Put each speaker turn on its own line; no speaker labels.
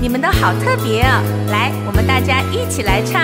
你们都好特别哦来我们大家一起来唱。